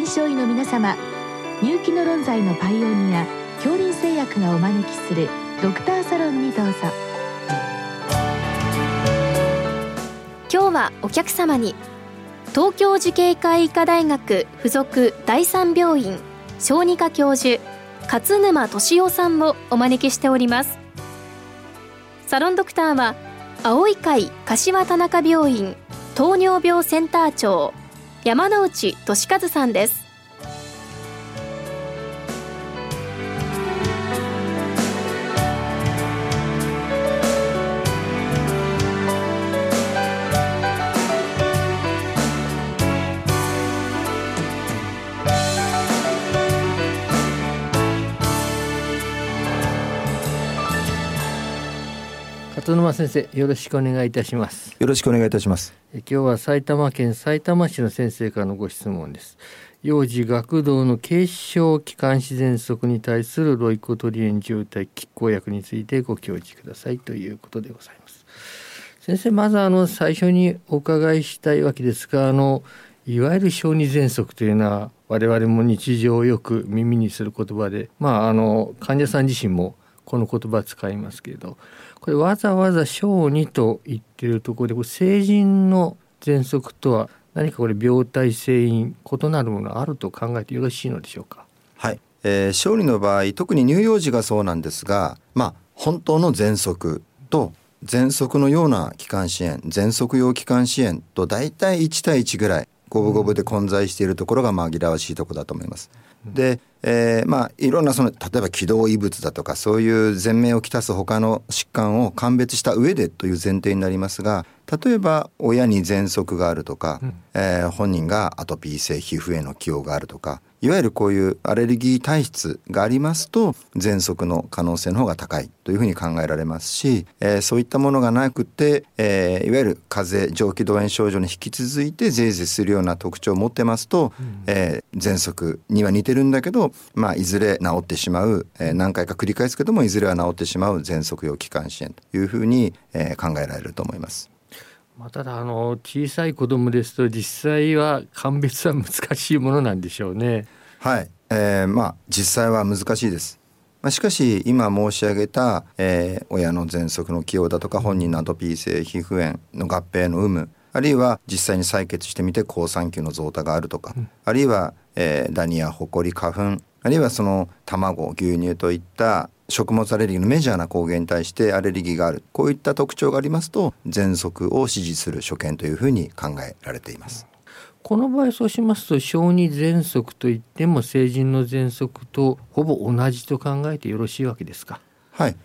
臨床医の皆様入気の論剤のパイオニア恐林製薬がお招きするドクターサロンにどうぞ。今日はお客様に東京慈恵会医科大学附属第三病院小児科教授勝沼俊夫さんをお招きしております。サロンドクターは青い会柏田中病院糖尿病センター長山内俊和さんです。勝沼先生よろしくお願いいたします。よろしくお願いいたします。今日は埼玉県埼玉市の先生からのご質問です。幼児学童の軽症気管支喘息に対するロイコトリエン渋滞拮抗薬についてご教示くださいということでございます先生まずあの最初にお伺いしたいわけですがあのいわゆる小児喘息というのは我々も日常よく耳にする言葉でまああの患者さん自身もこの言葉使いますけれどこれわざわざ小児と言ってるところでこれ成人の喘息とは何かこれ病態性因異なるものがあると考えてよろしいのでしょうか？はい、えー、小児の場合特に乳幼児がそうなんですがまあ本当の喘息と喘息のような気管支炎喘息用気管支炎と大体1対1ぐらい五分五分で混在しているところが紛らわしいところだと思います。で、えー、まあいろんなその例えば気道異物だとかそういう全面をきたす他の疾患を鑑別した上でという前提になりますが例えば親に喘息があるとか、うん、えー、本人がアトピー性皮膚炎の起用があるとかいわゆるこういうアレルギー体質がありますと喘息の可能性の方が高いというふうに考えられますし、えー、そういったものがなくて、えー、いわゆる風邪上気道炎症状に引き続いてぜいぜいするような特徴を持ってますと、うん、えー、喘息には似てるんだけど、まあ、いずれ治ってしまう、えー、何回か繰り返すけどもいずれは治ってしまう喘息用気管支炎というふうに、えー、考えられると思います。まあ、ただあの小さい子供ですと実際は鑑別は難しいものなんでしょうね。はい、えー、まあ実際は難しいです。まあ、しかし今申し上げた、えー、親の喘息の起用だとか本人のアトピー性皮膚炎の合併の有無あるいは実際に採血してみて好酸球の増多があるとか、うん、あるいは、えー、ダニやホコリ花粉あるいはその卵牛乳といった食物アレルギーのメジャーな抗原に対してアレルギーがあるこういった特徴がありますと喘息を支持する所見というふうに考えられています。この場合そうしますと小児喘息といっても成人の喘息とほぼ同じと考えてよろしいわけですか？はい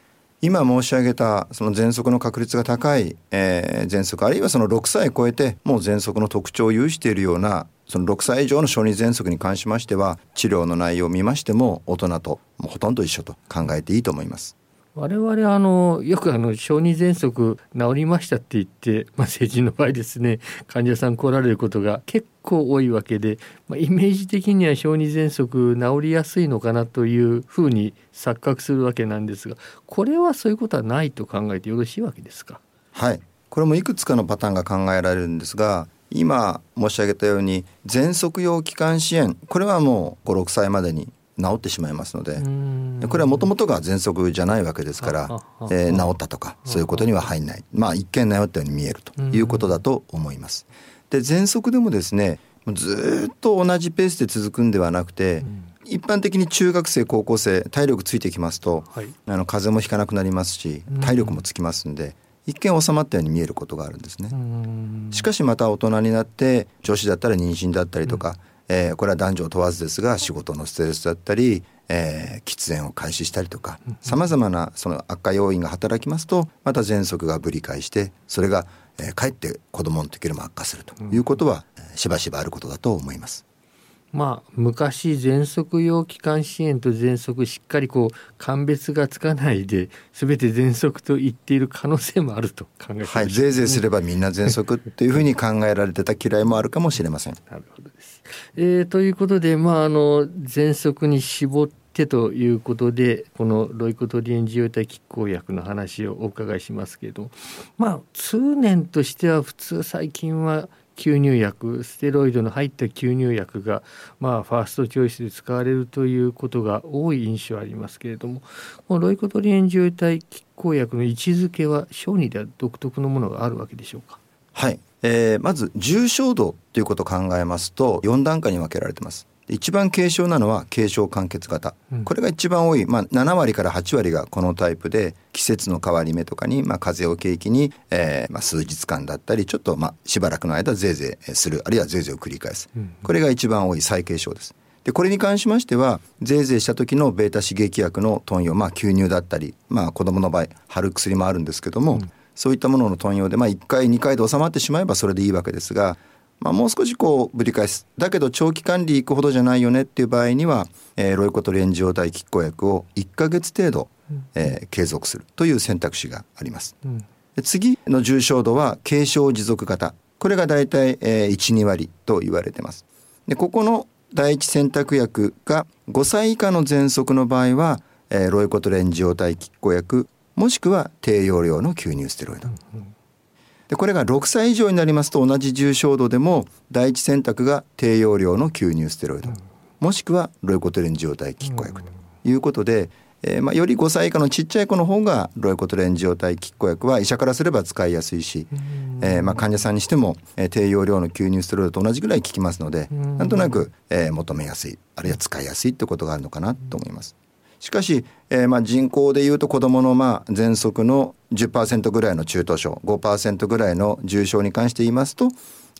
今申し上げたその喘息の確率が高い、えー、喘息あるいはその6歳超えてもう喘息の特徴を有しているようなその6歳以上の小児喘息に関しましては治療の内容を見ましても大人とほとんど一緒と考えていいと思います。我々あのよくあの小児喘息治りましたって言って、まあ、成人の場合ですね患者さん来られることが結構多いわけで、まあ、イメージ的には小児喘息治りやすいのかなというふうに錯覚するわけなんですがこれはそういうことはないと考えてよろしいわけですか？はい。これもいくつかのパターンが考えられるんですが今申し上げたように喘息用気管支炎これはもう56歳までに治ってしまいますのでこれはもともとが喘息じゃないわけですから、えー、治ったとかそういうことには入んない。まあ一見治ったように見えるということだと思います。で喘息でもですねずっと同じペースで続くんではなくて、一般的に中学生高校生体力ついてきますと、はい、あの風邪もひかなくなりますし体力もつきますんで、一見収まったように見えることがあるんですね。しかしまた大人になって女子だったら妊娠だったりとか、えー、これは男女を問わずですが仕事のストレスだったり、えー、喫煙を開始したりとかさまざまなその悪化要因が働きますとまた喘息がぶり返してそれが、えー、かえって子供の時よりも悪化するということは、しばしばあることだと思います。まあ、昔喘息用気管支炎と喘息しっかりこう鑑別がつかないで全て喘息と言っている可能性もあると考えてはい、ぜいぜいすればみんな喘息というふうに考えられてた嫌いもあるかもしれません。なるほどです、えー、ということで、まあ、あの喘息に絞ってということでこのロイコトリエン受容体拮抗薬の話をお伺いしますけどまあ通念としては普通最近は吸入薬ステロイドの入った吸入薬が、まあ、ファーストチョイスで使われるということが多い印象ありますけれどもこのロイコトリエン渋滞拮抗薬の位置づけは小児では独特のものがあるわけでしょうか？はい、えー、まず重症度ということを考えますと4段階に分けられてます。一番軽症なのは軽症間欠型、うん、これが一番多い、まあ、7割から8割がこのタイプで季節の変わり目とかに、まあ、風邪を契機に、えーまあ、数日間だったりちょっと、まあ、しばらくの間ぜいぜいするあるいはぜいぜいを繰り返す、うん、これが一番多い最軽症です。でこれに関しましてはぜいぜいした時のベータ刺激薬の豚用、まあ、吸入だったり、まあ、子どもの場合貼る薬もあるんですけども、うん、そういったものの豚用で、まあ、1回2回で収まってしまえばそれでいいわけですがまあ、もう少しこうぶり返すだけど長期管理いくほどじゃないよねっていう場合には、えー、ロイコトリエン状態拮抗薬を1か月程度、えー、継続するという選択肢があります。う次の重症度は軽症持続型これが大体、えー、12割と言われてます。でここの第一選択薬が5歳以下の喘息の場合は、えー、ロイコトレン状態拮抗薬もしくは低用量の吸入ステロイド。でこれが6歳以上になりますと同じ重症度でも第一選択が低用量の吸入ステロイド、うん、もしくはロイコトレン状態拮抗薬ということで、えーまあ、より5歳以下のちっちゃい子の方がロイコトレン状態拮抗薬は医者からすれば使いやすいし、えーまあ、患者さんにしても、えー、低用量の吸入ステロイドと同じぐらい効きますのでなんとなく、えー、求めやすいあるいは使いやすいってことがあるのかなと思います。しかし、えー、まあ人口でいうと子どものまあ喘息の10%ぐらいの中等症5%ぐらいの重症に関して言いますと、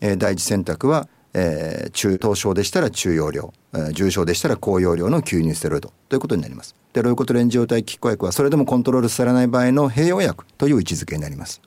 えー、第一選択は、えー、中等症でしたら中容量、えー、重症でしたら高容量の吸入ステロイドということになります。でロイコトレン状態拮抗薬はそれでもコントロールされない場合の併用薬という位置づけになります。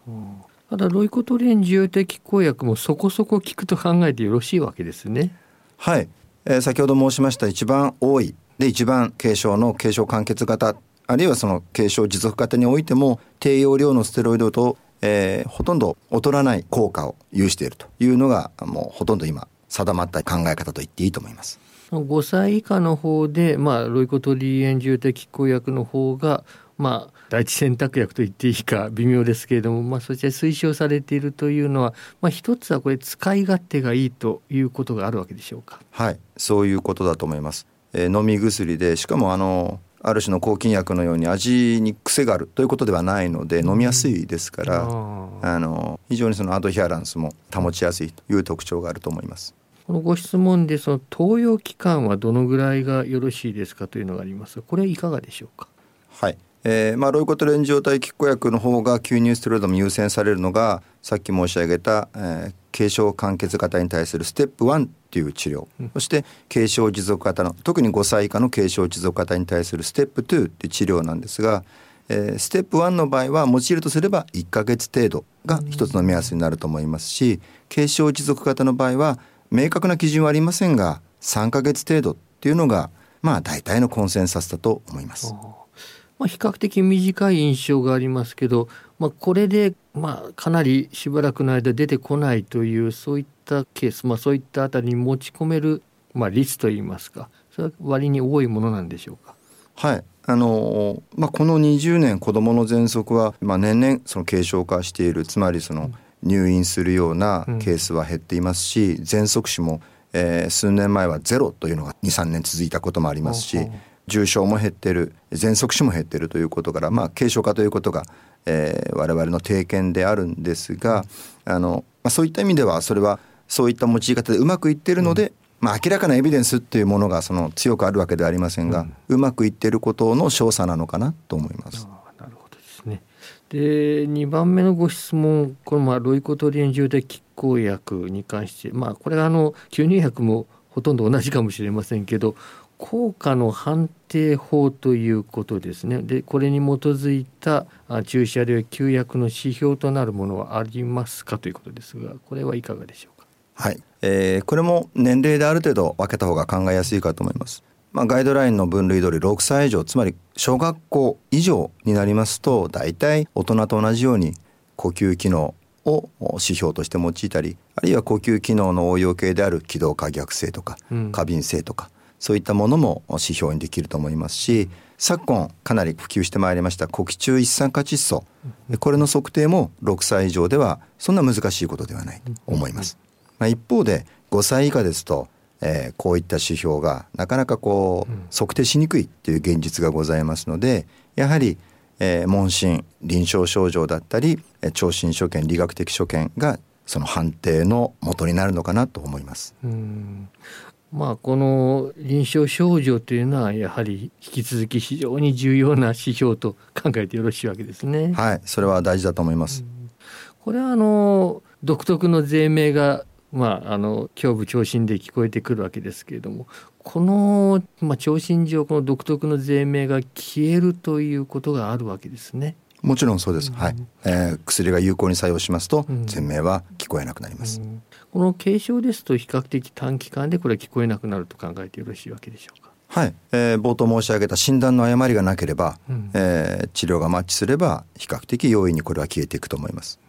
ただロイコトレン状態拮抗薬もそこそこ効くと考えてよろしいわけですね。はい、えー、先ほど申しました一番多いで一番軽症の軽症完結型あるいはその軽症持続型においても低用量のステロイドと、えー、ほとんど劣らない効果を有しているというのがもうほとんど今定まった考え方と言っていいと思います。5歳以下の方で、まあ、ロイコトリエン重点拮抗薬の方が、まあ、第一選択薬と言っていいか微妙ですけれども、まあ、そちら推奨されているというのは、まあ、一つはこれ使い勝手がいいということがあるわけでしょうか？はいそういうことだと思います。えー、飲み薬でしかもあのある種の抗菌薬のように味に癖があるということではないので飲みやすいですから、うん、あの非常にそのアドヒアランスも保ちやすいという特徴があると思います。このご質問でその投与期間はどのぐらいがよろしいですかというのがありますこれはいかがでしょうか。はい。えーまあ、ロイコトレン状態拮抗薬の方が吸入ステロイドも優先されるのがさっき申し上げた、えー、軽症完結型に対するステップ1っていう治療、うん、そして軽症持続型の特に5歳以下の軽症持続型に対するステップ2っていう治療なんですが、えー、ステップ1の場合は用いるとすれば1か月程度が一つの目安になると思いますし軽症持続型の場合は明確な基準はありませんが3か月程度っていうのがまあ大体のコンセンサスだと思います。まあ、比較的短い印象がありますけど、まあ、これでまあかなりしばらくの間出てこないというそういったケース、まあ、そういったあたりに持ち込める、まあ、率といいますかそれは割に多いものなんでしょうか？はい。あのまあ、この20年子どもの喘息は、まあ、年々その軽症化しているつまりその入院するようなケースは減っていますし、うん、喘息死も、えー、数年前はゼロというのが23年続いたこともありますし、重症も減ってる喘息死も減ってるということから、まあ、軽症化ということが、えー、我々の定見であるんですがあの、まあ、そういった意味ではそれはそういった用い方でうまくいってるので、うん、まあ、明らかなエビデンスっていうものがその強くあるわけではありませんが、うん、うまくいってることの証左なのかなと思います。なるほどですね。で2番目のご質問このまあロイコトリエン重大拮抗薬に関して、まあ、これはあの吸入薬もほとんど同じかもしれませんけど効果の判定法ということですね。でこれに基づいた注射量休薬の指標となるものはありますかということですがこれはいかがでしょうか？はい、えー、これも年齢である程度分けた方が考えやすいかと思います。まあ、ガイドラインの分類通り6歳以上つまり小学校以上になりますと大体大人と同じように呼吸機能を指標として用いたりあるいは呼吸機能の応用系である気道可逆性とか過敏性とか、そういったものも指標にできると思いますし昨今かなり普及してまいりました呼気中一酸化窒素これの測定も6歳以上ではそんな難しいことではないと思います。まあ、一方で5歳以下ですと、えー、こういった指標がなかなかこう測定しにくいっていう現実がございますのでやはり、えー、問診臨床症状だったり聴診所見理学的所見がその判定の元になるのかなと思います。うんまあ、この臨床症状というのはやはり引き続き非常に重要な指標と考えてよろしいわけですね。はい、それは大事だと思います。これはあの独特の税名がまあ、あの胸部聴診で聞こえてくるわけですけれどもこの、まあ、聴診上この独特の税名が消えるということがあるわけですね。もちろんそうです、うん、はい、えー、薬が有効に作用しますと、全名は聞こえなくなります、うん、この軽症ですと比較的短期間でこれは聞こえなくなると考えてよろしいわけでしょうか？はい、えー、冒頭申し上げた診断の誤りがなければ、うん、えー、治療がマッチすれば比較的容易にこれは消えていくと思います。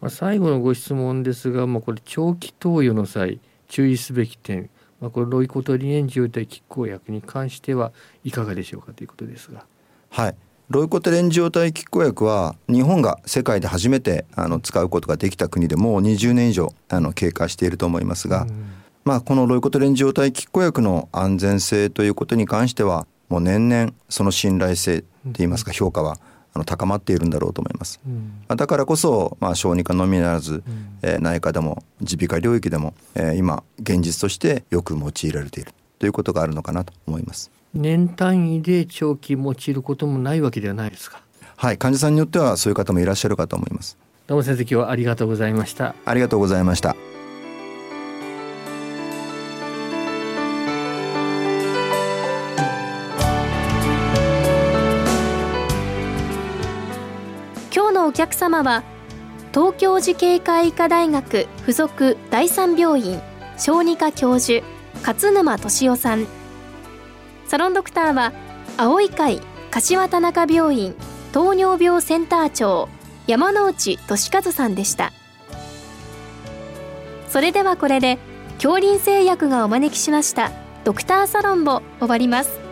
まあ、最後のご質問ですが、まあ、これ長期投与の際注意すべき点、まあ、これロイコトリエン渋滞拮抗薬に関してはいかがでしょうかということですが。はいロイコテレン状態拮抗薬は日本が世界で初めてあの使うことができた国でもう20年以上あの経過していると思いますが、うん、まあ、このロイコテレン状態拮抗薬の安全性ということに関してはもう年々その信頼性といいますか評価はあの高まっているんだろうと思います。うん、だからこそ、まあ、小児科のみならず、うん、えー、内科でも耳鼻科領域でも、えー、今現実としてよく用いられているということがあるのかなと思います。年単位で長期用いることもないわけではないですか。はい患者さんによってはそういう方もいらっしゃるかと思います。どうも先生今日はありがとうございました。ありがとうございました。お客様は東京慈恵会医科大学附属第三病院小児科教授勝沼俊夫さんサロンドクターは青い会柏田中病院糖尿病センター長山内俊和さんでした。それではこれで恐林製薬がお招きしましたドクターサロンを終わります。